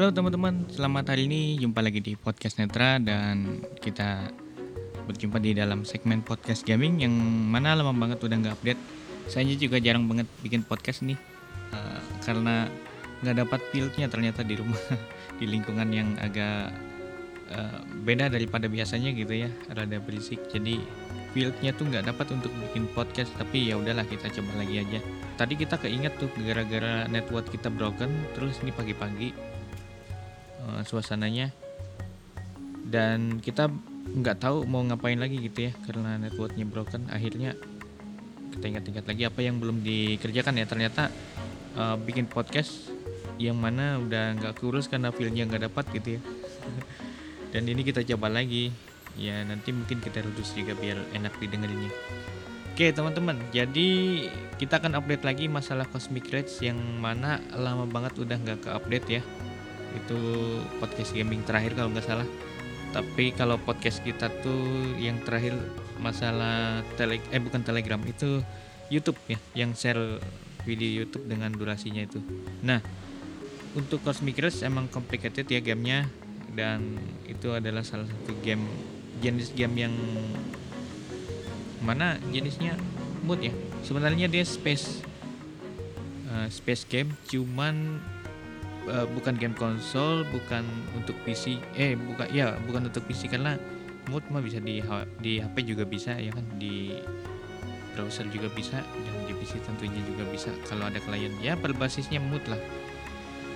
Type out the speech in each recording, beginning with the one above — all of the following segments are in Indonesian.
Halo teman-teman, selamat hari ini jumpa lagi di podcast Netra dan kita berjumpa di dalam segmen podcast gaming yang mana lama banget udah nggak update. Saya juga jarang banget bikin podcast nih uh, karena nggak dapat fieldnya ternyata di rumah di lingkungan yang agak uh, beda daripada biasanya gitu ya, rada berisik. Jadi fieldnya tuh nggak dapat untuk bikin podcast tapi ya udahlah kita coba lagi aja. Tadi kita keinget tuh gara-gara network kita broken, terus ini pagi-pagi uh, suasananya. Dan kita nggak tahu mau ngapain lagi gitu ya karena networknya broken. Akhirnya kita ingat-ingat lagi apa yang belum dikerjakan ya. Ternyata uh, bikin podcast yang mana udah nggak kurus karena feelnya nggak dapat gitu ya. Dan ini kita coba lagi. Ya nanti mungkin kita reduce juga biar enak didengerinnya. Oke teman-teman. Jadi kita akan update lagi masalah Cosmic Rage yang mana lama banget udah nggak ke update ya itu podcast gaming terakhir kalau nggak salah. Tapi kalau podcast kita tuh yang terakhir masalah tele eh bukan telegram itu YouTube ya yang share video YouTube dengan durasinya itu. Nah untuk Cosmic Rush emang complicated ya gamenya dan itu adalah salah satu game jenis game yang mana jenisnya mood ya. Sebenarnya dia space uh, space game cuman uh, bukan game konsol, bukan untuk PC. Eh, bukan ya, bukan untuk PC karena mood mah bisa di di HP juga bisa ya kan, di browser juga bisa dan di PC tentunya juga bisa kalau ada klien. Ya, berbasisnya mood lah.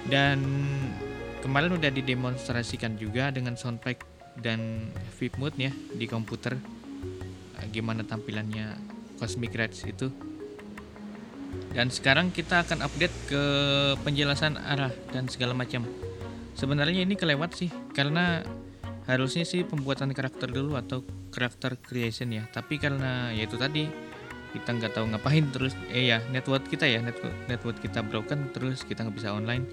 Dan kemarin udah didemonstrasikan juga dengan soundpack dan VIP mood ya di komputer. Gimana tampilannya Cosmic Reds itu dan sekarang kita akan update ke penjelasan arah dan segala macam. Sebenarnya ini kelewat sih, karena harusnya sih pembuatan karakter dulu atau karakter creation ya. Tapi karena ya itu tadi kita nggak tahu ngapain terus, eh ya network kita ya network network kita broken terus kita nggak bisa online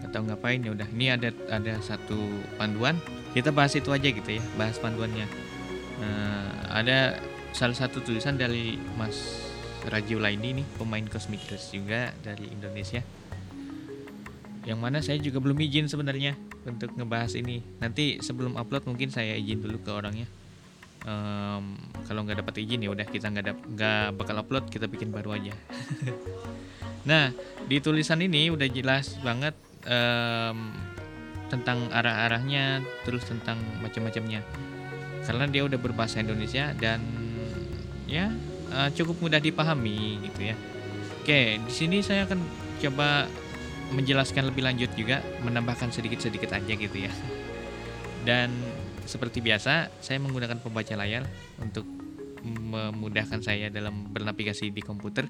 nggak tahu ngapain ya udah ini ada ada satu panduan kita bahas itu aja gitu ya bahas panduannya nah, ada salah satu tulisan dari Mas Raju Laini nih pemain Cosmic Rush juga dari Indonesia. Yang mana saya juga belum izin sebenarnya untuk ngebahas ini. Nanti sebelum upload mungkin saya izin dulu ke orangnya. Um, kalau nggak dapat izin ya udah kita nggak nggak bakal upload kita bikin baru aja. Nah di tulisan ini udah jelas banget um, tentang arah-arahnya terus tentang macam-macamnya. Karena dia udah berbahasa Indonesia dan ya uh, cukup mudah dipahami gitu ya. Oke, di sini saya akan coba menjelaskan lebih lanjut juga, menambahkan sedikit-sedikit aja gitu ya. Dan seperti biasa, saya menggunakan pembaca layar untuk memudahkan saya dalam bernavigasi di komputer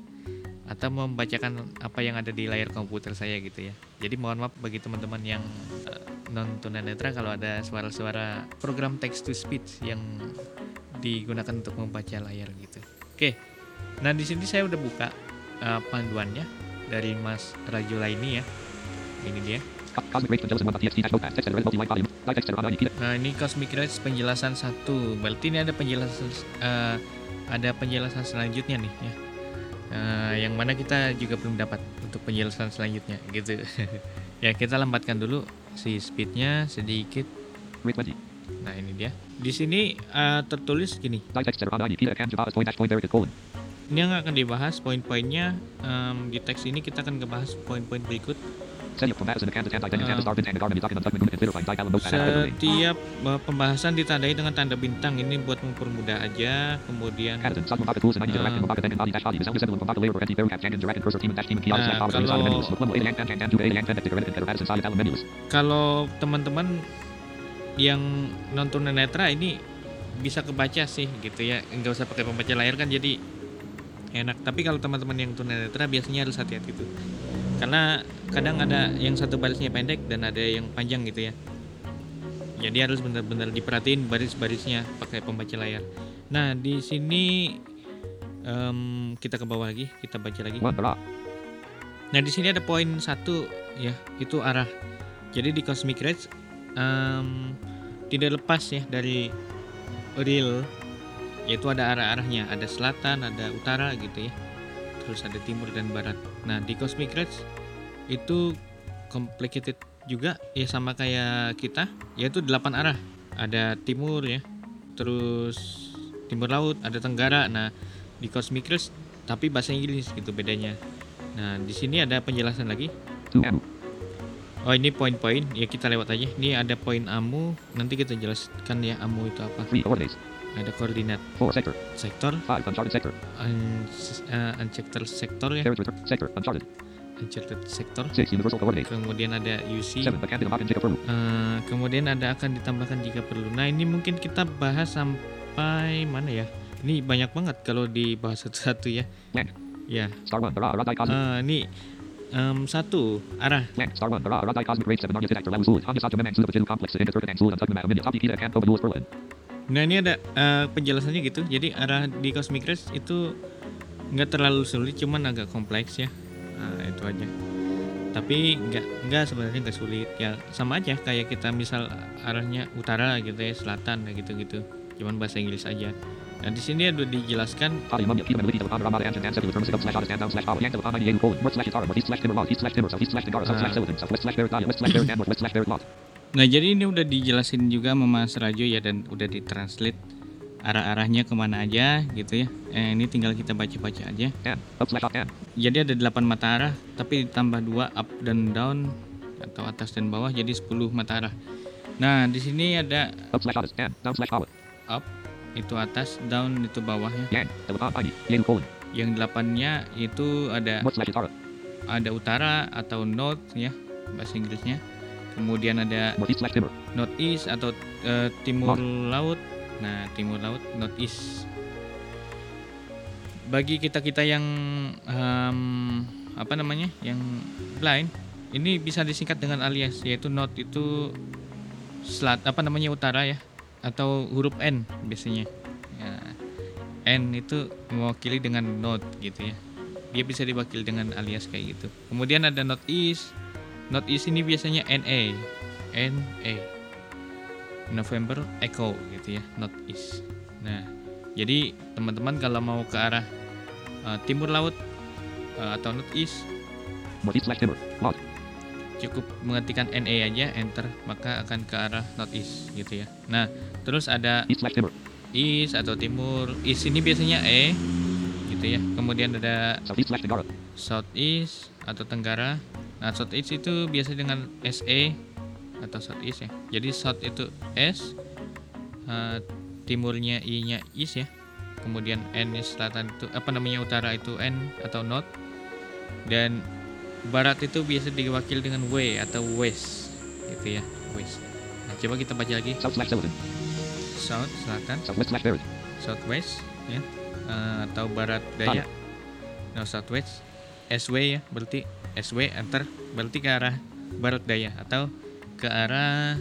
atau membacakan apa yang ada di layar komputer saya gitu ya. Jadi mohon maaf bagi teman-teman yang uh, non tunanetra kalau ada suara-suara program text to speech yang digunakan untuk membaca layar gitu. Oke. Nah, di sini saya udah buka uh, panduannya dari Mas Rajula ini ya. Ini dia. Nah, ini Cosmic Rays penjelasan satu. Berarti ini ada penjelasan uh, ada penjelasan selanjutnya nih ya. Uh, yang mana kita juga belum dapat untuk penjelasan selanjutnya gitu. ya, kita lambatkan dulu si speednya sedikit. Nah, ini dia. Di sini uh, tertulis gini. Ini yang akan dibahas poin-poinnya um, di teks ini kita akan ngebahas poin-poin berikut. Setiap uh, pembahasan ditandai dengan tanda bintang ini buat mempermudah aja. Kemudian uh, kalau teman-teman yang nonton netra ini bisa kebaca sih gitu ya. Nggak usah pakai pembaca layar kan jadi enak. Tapi kalau teman-teman yang tunanetra biasanya harus hati-hati tuh. Karena kadang ada yang satu barisnya pendek dan ada yang panjang gitu ya. Jadi harus benar-benar diperhatiin baris-barisnya pakai pembaca layar. Nah di sini um, kita ke bawah lagi kita baca lagi. Nah di sini ada poin satu ya itu arah. Jadi di cosmic rays um, tidak lepas ya dari real yaitu ada arah-arahnya. Ada selatan ada utara gitu ya. Terus ada timur dan barat. Nah di Cosmic Rays itu complicated juga. Ya sama kayak kita yaitu delapan arah. Ada timur ya terus timur laut ada tenggara. Nah di Cosmic Race tapi bahasa Inggris gitu bedanya. Nah di sini ada penjelasan lagi. Oh ini poin-poin ya kita lewat aja ini ada poin amu nanti kita jelaskan ya amu itu apa coordinates. ada koordinat Four sector. sektor Five uncharted sector. un, uh, uncharted sektor ya sector. Uncharted. uncharted sektor Six universal coordinate. kemudian ada UC Seven mechanical margin jika perlu. Eh, kemudian ada akan ditambahkan jika perlu. Nah ini mungkin kita bahas sampai mana ya? Ini banyak banget kalau dibahas satu-satu ya. Land. Ya. Star one. Eh, ini em, satu arah. Land. Star one. Hurrah. Hurrah. Cosmic rate seven. Narnia Actor. Lawu Sulit. Hanya Sabtu Memang Sulit Bejilu Complex. Indah Turkan Sulit. Antag Memang Minya. Tapi Kita Kan Kobe Lewis Berlin. Nah ini ada eh, penjelasannya gitu. Jadi arah di Cosmic Race itu nggak terlalu sulit, cuman agak kompleks ya. Nah, itu aja. Tapi nggak nggak sebenarnya nggak sulit ya sama aja kayak kita misal arahnya utara gitu ya selatan kayak gitu-gitu. Cuman bahasa Inggris aja. Nah di sini udah dijelaskan Hadi Mumya. Kita Memiliki Telepon Ramada Anjan Dan Seven. Term Sigil Slash Otis. And Down Slash Power. Yang Telepon 98 Colon. North Slash Utara. Northeast Slash Timber Log. East Slash Timber. Southeast Slash Tenggara. South Slash Ah. Silicon. Southwest Slash Barrett Daya. West Slash Barrett and Northwest Slash Barrett Lot. Nah jadi ini udah dijelasin juga sama Mas Rajo ya dan udah ditranslate arah-arahnya ke mana aja gitu ya. Eh, ini tinggal kita baca-baca aja. Jadi ada 8 mata arah tapi ditambah dua up dan down atau atas dan bawah jadi 10 mata arah. Nah di sini ada Up itu atas, down itu bawah ya. Yang. Delapannya itu ada North ada utara atau north ya bahasa Inggrisnya. Kemudian ada Timber. northeast atau eh, timur laut. Nah, timur laut northeast. Bagi kita-kita yang em, apa namanya? yang blind, ini bisa disingkat dengan alias yaitu north itu selat apa namanya utara ya atau huruf N biasanya. Ya, N itu mewakili dengan north gitu ya. Dia bisa diwakili dengan alias kayak gitu. Kemudian ada northeast. Northeast ini biasanya NA. NA. November Echo gitu ya, northeast. Nah, jadi teman-teman kalau mau ke arah uh, timur laut uh, atau Northeast slash Timber. Log. Cukup mengetikkan NA aja enter maka akan ke arah northeast gitu ya. Nah, terus ada East atau timur. East ini biasanya E gitu ya. Kemudian ada Southeast southeast atau tenggara. Nah, southeast itu biasa dengan SE atau southeast ya. Jadi south itu S, eh, timurnya I-nya east ya. Kemudian N -nya selatan itu apa namanya utara itu N atau north. Dan barat itu biasa diwakili dengan W atau west gitu ya, west. Nah, coba kita baca lagi. South slash south selatan. Southwest slash southwest ya. Eh, atau barat daya. No southwest SW ya berarti SW enter berarti ke arah barat daya atau ke arah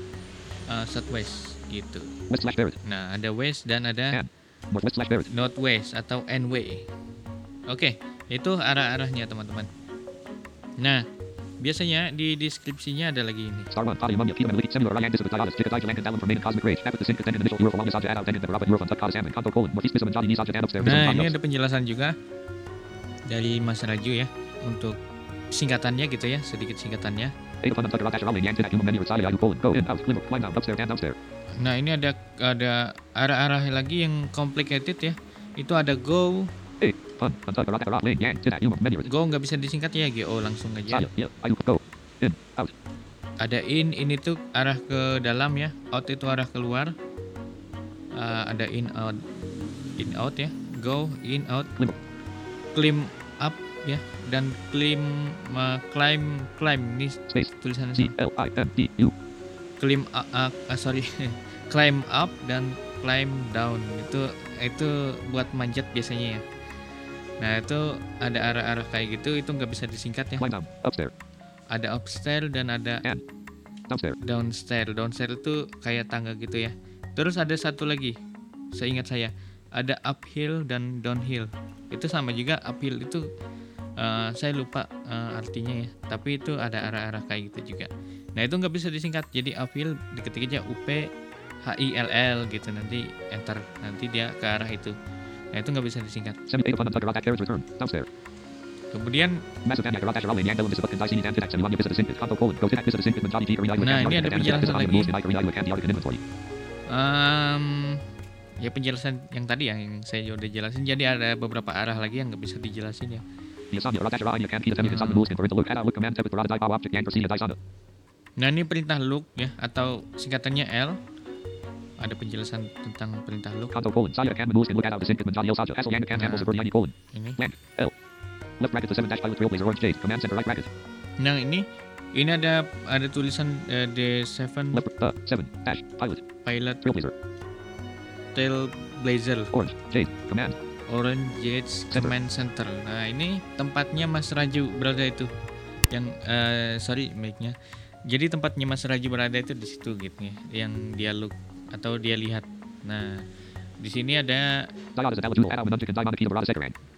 eh, southwest gitu. West slash nah ada west dan ada And. Northwest slash northwest atau NW oke itu arah-arahnya teman-teman nah biasanya di deskripsinya ada lagi ini Star 1. Hadi Mumya. Kita Memiliki Similar Ryan Disability Tayadas. Kita Dai Jalan Dalam Permainan Cosmic Rage. Dapat the Sin Content Initial Euro Columbia Saja Adult Ended Beberapa Euro Fun Tuck Salmon. Kanto Colon. Northeast Bisam Johnny Nisa Jadan Upstairs. Nah, ini ada penjelasan juga dari Mas Raju ya untuk singkatannya gitu ya, sedikit singkatannya. Nah, ini ada ada arah-arah lagi yang complicated ya. Itu ada go, Go nggak bisa disingkat ya, GO langsung aja. Ada in, ini tuh arah ke dalam ya, out itu arah keluar. Uh, ada in out, in out ya, go in out, Climb. up. Ya, dan climb uh, climb climb ini tulisannya C L I M D U. climb uh, uh, sorry climb up dan climb down. Itu itu buat manjat biasanya ya nah itu ada arah-arah kayak gitu itu nggak bisa disingkat ya. Climb down. Upstairs. ada upstairs dan ada And. Downstairs. downstairs. Downstairs itu kayak tangga gitu ya. Terus ada satu lagi seingat saya. Ada uphill dan downhill. Itu sama juga uphill itu eh, saya lupa eh, artinya ya. Tapi itu ada arah-arah kayak gitu juga. Nah itu nggak bisa disingkat. Jadi uphill diketik aja up h i l l gitu. Nanti enter nanti dia ke arah itu nah itu nggak bisa disingkat. Kemudian Nah, ini ada penjelasan lagi. Em, ya penjelasan yang tadi ya yang saya udah jelasin. Jadi ada beberapa arah lagi yang nggak bisa dijelasin ya. Nah ini perintah look ya atau singkatannya L. Ada penjelasan tentang perintah look Kanto Colon Saya Kan Rules Can Look Out the Manjani El Saja Hassel Yang Kan Handles Averni Yani Colon. ini. Land. L. Left bracket the 7 dash pilot trailblazer orange jade. Command center right bracket. Nah ini ini ada ada tulisan eh, D7 Left uh 7 dash pilot Pilot trailblazer Tailblazer orange jade. Command Orange Jets Command Center. Nah ini tempatnya Mas Raju berada itu. Yang eh, sorry mic-nya. Jadi tempatnya Mas Raju berada itu di situ gitu ya. Yang dia look atau dia lihat. Nah di sini ada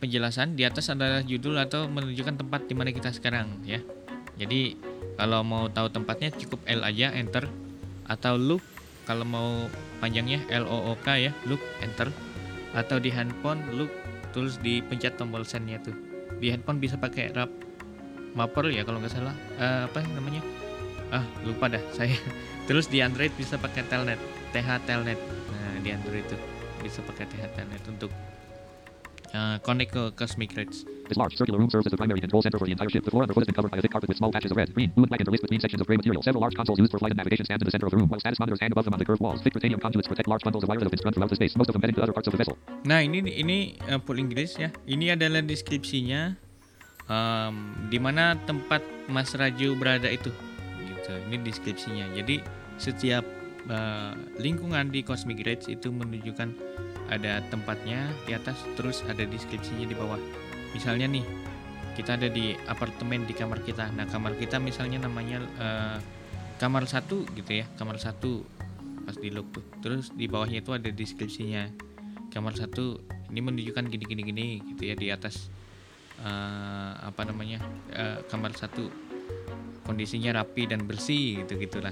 penjelasan di atas adalah judul atau menunjukkan tempat di mana kita sekarang ya. Jadi kalau mau tahu tempatnya cukup L aja enter atau look kalau mau panjangnya L O O K ya look enter atau di handphone look terus dipencet tombol sendnya tuh. Di handphone bisa pakai rap mapper ya kalau nggak salah Eh, apa namanya ah lupa dah saya terus di Android bisa pakai telnet TH telnet nah di Android itu bisa pakai TH telnet untuk eh, connect ke Cosmic Rays This large circular room serves as the primary control center for the entire ship. The floor underfoot has been covered by a thick carpet with small patches of red, green, blue, and black interlaced between sections of gray material. Several large consoles used for flight and navigation stand in the center of the room, while status monitors hang above them on the curved walls. Thick titanium conduits protect large bundles of wire that have been strung throughout the space, most of them heading to other parts of the vessel. Nah ini ini uh, full Inggris ya. Ini adalah deskripsinya em, di mana tempat Mas Raju berada itu. Gitu. Ini deskripsinya. Jadi setiap uh, lingkungan di Cosmic Rays itu menunjukkan ada tempatnya di atas, terus ada deskripsinya di bawah. Misalnya nih kita ada di apartemen di kamar kita. Nah kamar kita misalnya namanya eh, kamar satu gitu ya, kamar satu pas di look tuh. Terus di bawahnya itu ada deskripsinya kamar satu ini menunjukkan gini gini gini gitu ya di atas eh, apa namanya eh, kamar satu kondisinya rapi dan bersih gitu gitulah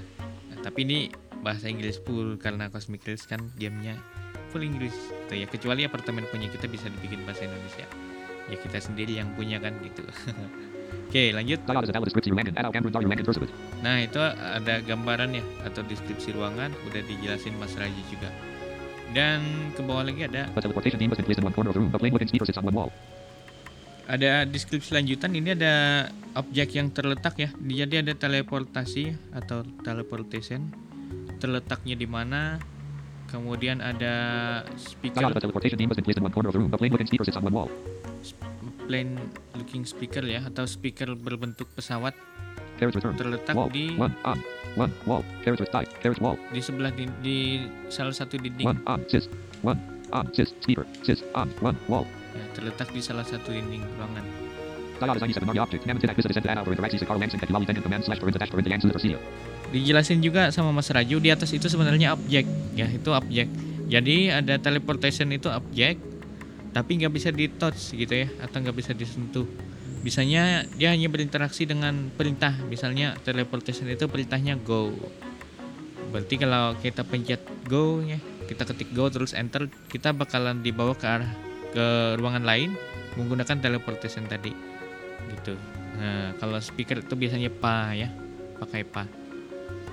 Nah, tapi ini bahasa Inggris full karena Cosmic Rays kan gamenya full Inggris gitu ya. Kecuali apartemen punya kita bisa dibikin bahasa Indonesia. Ya kita sendiri yang punya kan gitu. Oke lanjut. Nah itu ada gambarannya atau deskripsi ruangan udah dijelasin Mas Raji juga. Dan ke bawah lagi ada ada deskripsi lanjutan ini ada objek yang terletak ya. Jadi ada teleportasi atau teleportation terletaknya di mana kemudian ada speaker plain looking speaker ya atau speaker berbentuk pesawat terletak Wall. di One on. One wall. Carriage die. Carriage wall. di sebelah di, di salah satu dinding One on. Sys. One on. Sys. Speaker. Sys on. One wall. ya, terletak di salah satu dinding ruangan Diod is 97 Narnia object. Naman Tidak Visa Descent Ad Alvar Interaxis Carl Langsing Ketilali Vengan Command Slash Perinta Dash Perinta Yang Suda Persia. dijelasin juga sama Mas Raju di atas itu sebenarnya objek ya itu objek jadi ada teleportation itu objek tapi nggak bisa di touch gitu ya atau nggak bisa disentuh bisanya dia hanya berinteraksi dengan perintah misalnya teleportation itu perintahnya go berarti kalau kita pencet go ya kita ketik go terus enter kita bakalan dibawa ke arah ke ruangan lain menggunakan teleportation tadi gitu nah kalau speaker itu biasanya pa ya pakai pa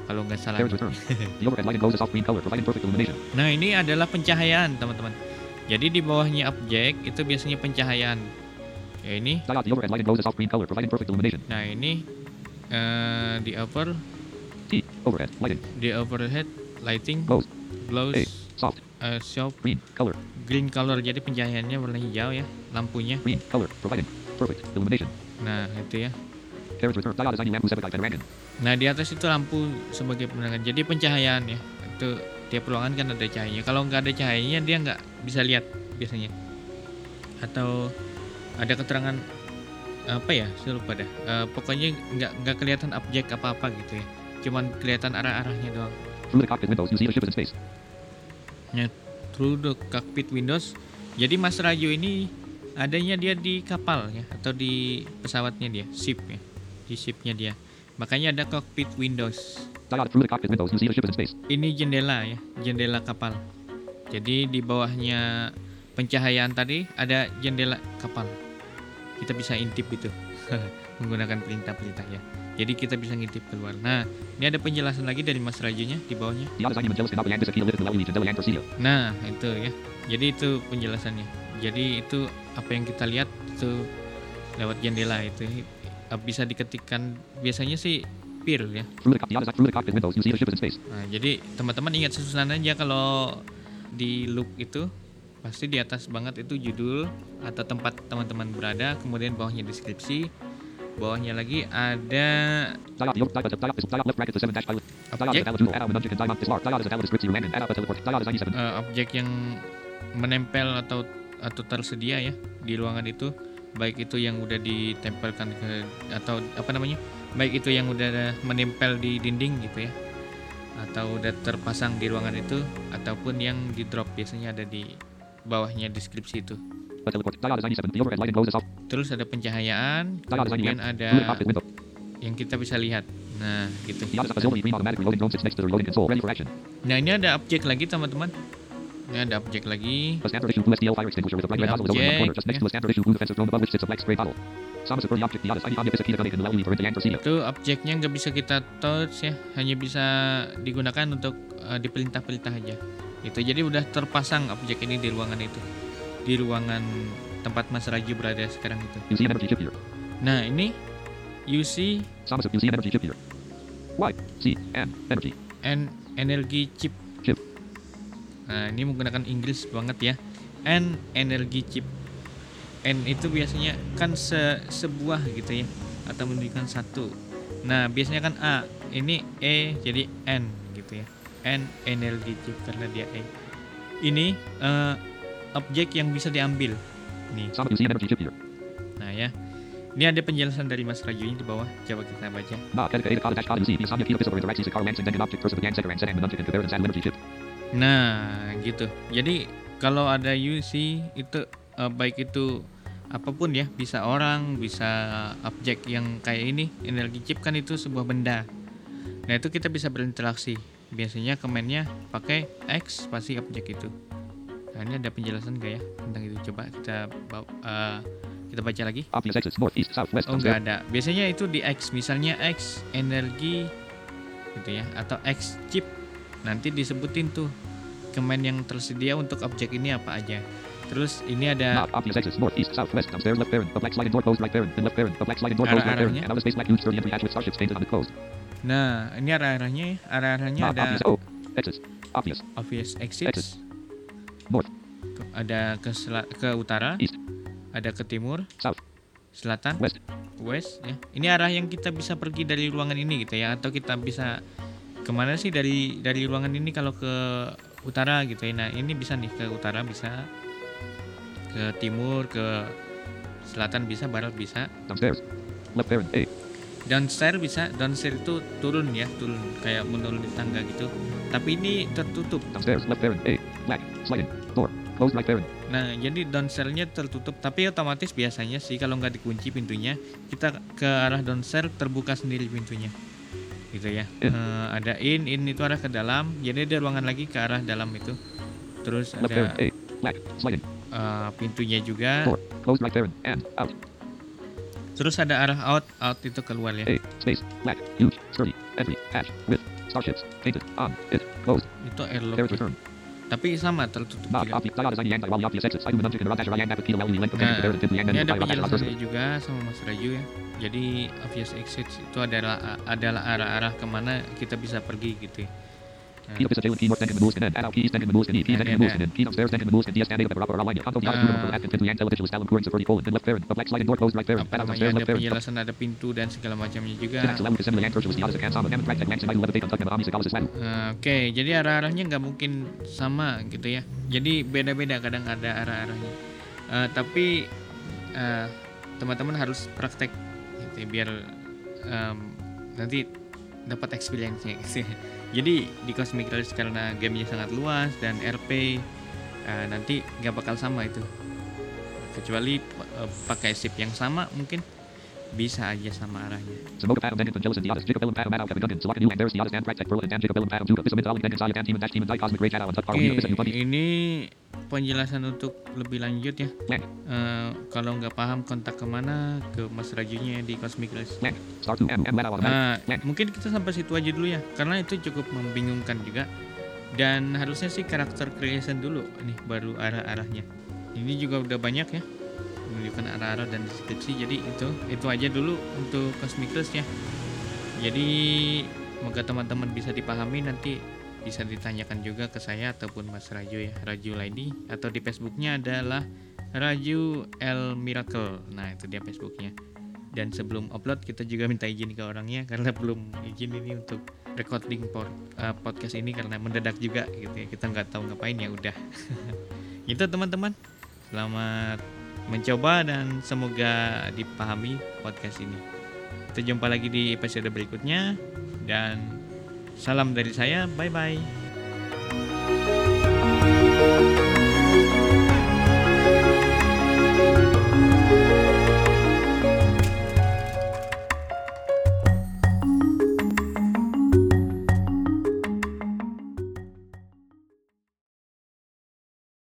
kalau nggak salah Carriage return. The overhead lighting glows a soft green color, providing perfect illumination. Nah ini adalah pencahayaan teman-teman. Jadi di bawahnya objek itu biasanya pencahayaan. Ya ini. Soft perfect illumination. Nah ini eh di T. Overhead lighting di overhead lighting glows glows A. Soft eh, shop green color. green color. Jadi pencahayaannya warna hijau ya lampunya. Green color, providing perfect illumination. Nah itu ya. Nah di atas itu lampu sebagai penerangan. Jadi pencahayaan ya. Itu tiap ruangan kan ada cahayanya. Kalau nggak ada cahayanya dia nggak bisa lihat biasanya. Atau ada keterangan apa ya? Saya lupa dah. Eh, pokoknya nggak nggak kelihatan objek apa-apa gitu ya. Cuman kelihatan arah-arahnya doang. Through the cockpit windows, you see the ship is in space. Through the cockpit windows. Jadi Mas Raju ini adanya dia di kapal ya atau di pesawatnya dia, ship ya. Di shipnya dia. Makanya ada cockpit windows. Ini jendela ya, jendela kapal. Jadi di bawahnya pencahayaan tadi ada jendela kapal. kita bisa intip itu menggunakan perintah-perintah ya. Jadi kita bisa ngintip keluar. Nah, ini ada penjelasan lagi dari Mas Rajunya di bawahnya. Nah, itu ya. Jadi itu penjelasannya. Jadi itu apa yang kita lihat itu lewat jendela itu eh, bisa diketikkan biasanya sih peer ya. Nah, jadi teman-teman ingat susunan aja kalau di look itu pasti di atas banget itu judul atau tempat teman-teman berada, kemudian bawahnya deskripsi, bawahnya lagi ada Diode, the, diode, diode, diode, diode, left bracket to 7 dash pilot. Diode objek is a valid tool. Add element can diode is large. Diode is a valid description random. Add up a teleport. Diode is 97. eh, objek yang menempel atau atau tersedia ya di ruangan itu baik itu yang udah ditempelkan ke atau apa namanya baik itu yang udah menempel di dinding gitu ya atau udah terpasang di ruangan itu ataupun yang di drop biasanya ada di bawahnya deskripsi itu A teleport. Diode is 97. The overhead lighting glows is off. terus ada pencahayaan kemudian 98. ada yang kita bisa lihat nah gitu nah ini ada objek lagi teman-teman ini ada objek lagi A standard issue blue STL fire extinguisher with a bright red nozzle is over in one corner, just next to a standard issue blue defensive drone above which sits a black spray bottle. Sama seperti objek Diode is ID Omnia Bisa Kita Gunning Nuevi for Indian Presidio. itu objeknya nggak bisa kita touch ya hanya bisa digunakan untuk eh, diperintah-perintah aja itu jadi udah terpasang objek ini di ruangan itu di ruangan tempat Mas Raju berada sekarang itu You see an energy chip here. nah ini Sama you see an energy chip here. Y, C, N, energy. and energy Chip. Nah ini menggunakan Inggris banget ya and energy chip N itu biasanya kan se sebuah gitu ya atau menunjukkan satu nah biasanya kan A ini E jadi N gitu ya N energy chip karena dia E ini eh, objek yang bisa diambil nih nah ya ini ada penjelasan dari Mas Raju di bawah coba kita baca Nah, gitu. Jadi kalau ada UC itu eh, baik itu apa pun ya, bisa orang, bisa objek yang kayak ini, energi chip kan itu sebuah benda. Nah, itu kita bisa berinteraksi. Biasanya komennya pakai X spasi objek itu. Nah, ini ada penjelasan gak ya tentang itu? Coba kita eh, kita baca lagi. Oh, nggak ada. Biasanya itu di X, misalnya X energi gitu ya, atau X chip. Nanti disebutin tuh command yang tersedia untuk objek ini apa aja. Terus ini ada Not obvious exits, North, East, South, West, Downstairs, Left parent, a black sliding door closed, right parent, then left parent, a black sliding door closed, right parent, Arah-arahnya. and outer space black huge sturdy entry hatch with starships painted on it closed. nah, ini arah-arahnya ya. Arah-arahnya ada obvious, O, exits, obvious, obvious exits, Exits. North, ke- ada ke sela- ke utara, East, ada ke timur, South, selatan, West, west ya. Ini arah yang kita bisa pergi dari ruangan ini gitu ya atau kita bisa ke mana sih dari dari ruangan ini kalau ke utara gitu ya. Nah, ini bisa nih ke utara bisa ke timur, ke selatan bisa, barat bisa. downstairs, left parent, A, Downstairs bisa, downstairs itu turun ya, turun kayak menurun di tangga gitu. Tapi ini tertutup. downstairs, left parent, A, black, sliding, door, closed, right parent, Nah, jadi downstairs-nya tertutup, tapi otomatis biasanya sih kalau nggak dikunci pintunya, kita ke arah downstairs terbuka sendiri pintunya. Gitu ya. Eh, ada in, in itu arah ke dalam, jadi ada ruangan lagi ke arah dalam itu. Terus ada eh, pintunya juga. Terus ada arah out, out itu keluar ya. Itu airlock. Tapi sama tertutup not juga. obvious, diode is 90 while the obvious exits, item menunjuk, and Radash, Ryan, Napak, Kilo, Ellie, length, Nah, Ini ada penjelasannya juga sama Mas Raju ya. Jadi obvious exits itu adalah adalah arah-arah ke mana kita bisa pergi gitu ya. Of north, and add out and E, and Denkin, Manuls, and Kurin, Safari, colon, then left parent, a black door closed, right parent, out ada left parent, penjelasan ada pintu dan segala macamnya juga. Nah, Oke, jadi arah-arahnya nggak mungkin sama gitu ya. Jadi beda-beda kadang ada arah-arahnya. Eh, tapi eh, teman-teman harus praktek gitu ya, biar em, nanti dapat experience-nya gitu ya. Jadi di Cosmic Race karena gamenya sangat luas dan RP eh, nanti nggak bakal sama itu. Kecuali eh, pakai sip yang sama mungkin bisa aja sama arahnya. Samoga Patum Dengan Vangelis and Diotis, Jacob Elam Patum Mau Kevin Gungan, Salaka New and Bears Diotis and Praktek Berlin and Jacob Elam Patum Judah, Bisa Mintal Dengan Saya Dan Team and Dash Team and Die Cosmic Ray Shadow and Tut Parl Oke, Bisa New Funny. ini penjelasan untuk lebih lanjut ya. Eh, kalau nggak paham kontak ke mana ke Mas Rajunya di Cosmic List. Lang, Star 2 M, M Ladau Automatic. Nah, mungkin kita sampai situ aja dulu ya, karena itu cukup membingungkan juga. Dan harusnya sih karakter creation dulu, nih baru arah-arahnya. Ini juga udah banyak ya, menunjukkan arah-arah dan deskripsi. Jadi itu itu aja dulu untuk Cosmic List ya. Jadi semoga teman-teman bisa dipahami nanti bisa ditanyakan juga ke saya ataupun Mas Raju ya, Raju Lady atau di Facebooknya adalah Raju L Miracle. Nah itu dia Facebooknya. Dan sebelum upload kita juga minta izin ke orangnya karena belum izin ini untuk recording por- eh, podcast ini karena mendadak juga gitu ya. Kita nggak tahu ngapain ya udah. Itu teman-teman. Selamat mencoba dan semoga dipahami podcast ini. Kita jumpa lagi di episode berikutnya dan salam dari saya. Bye bye.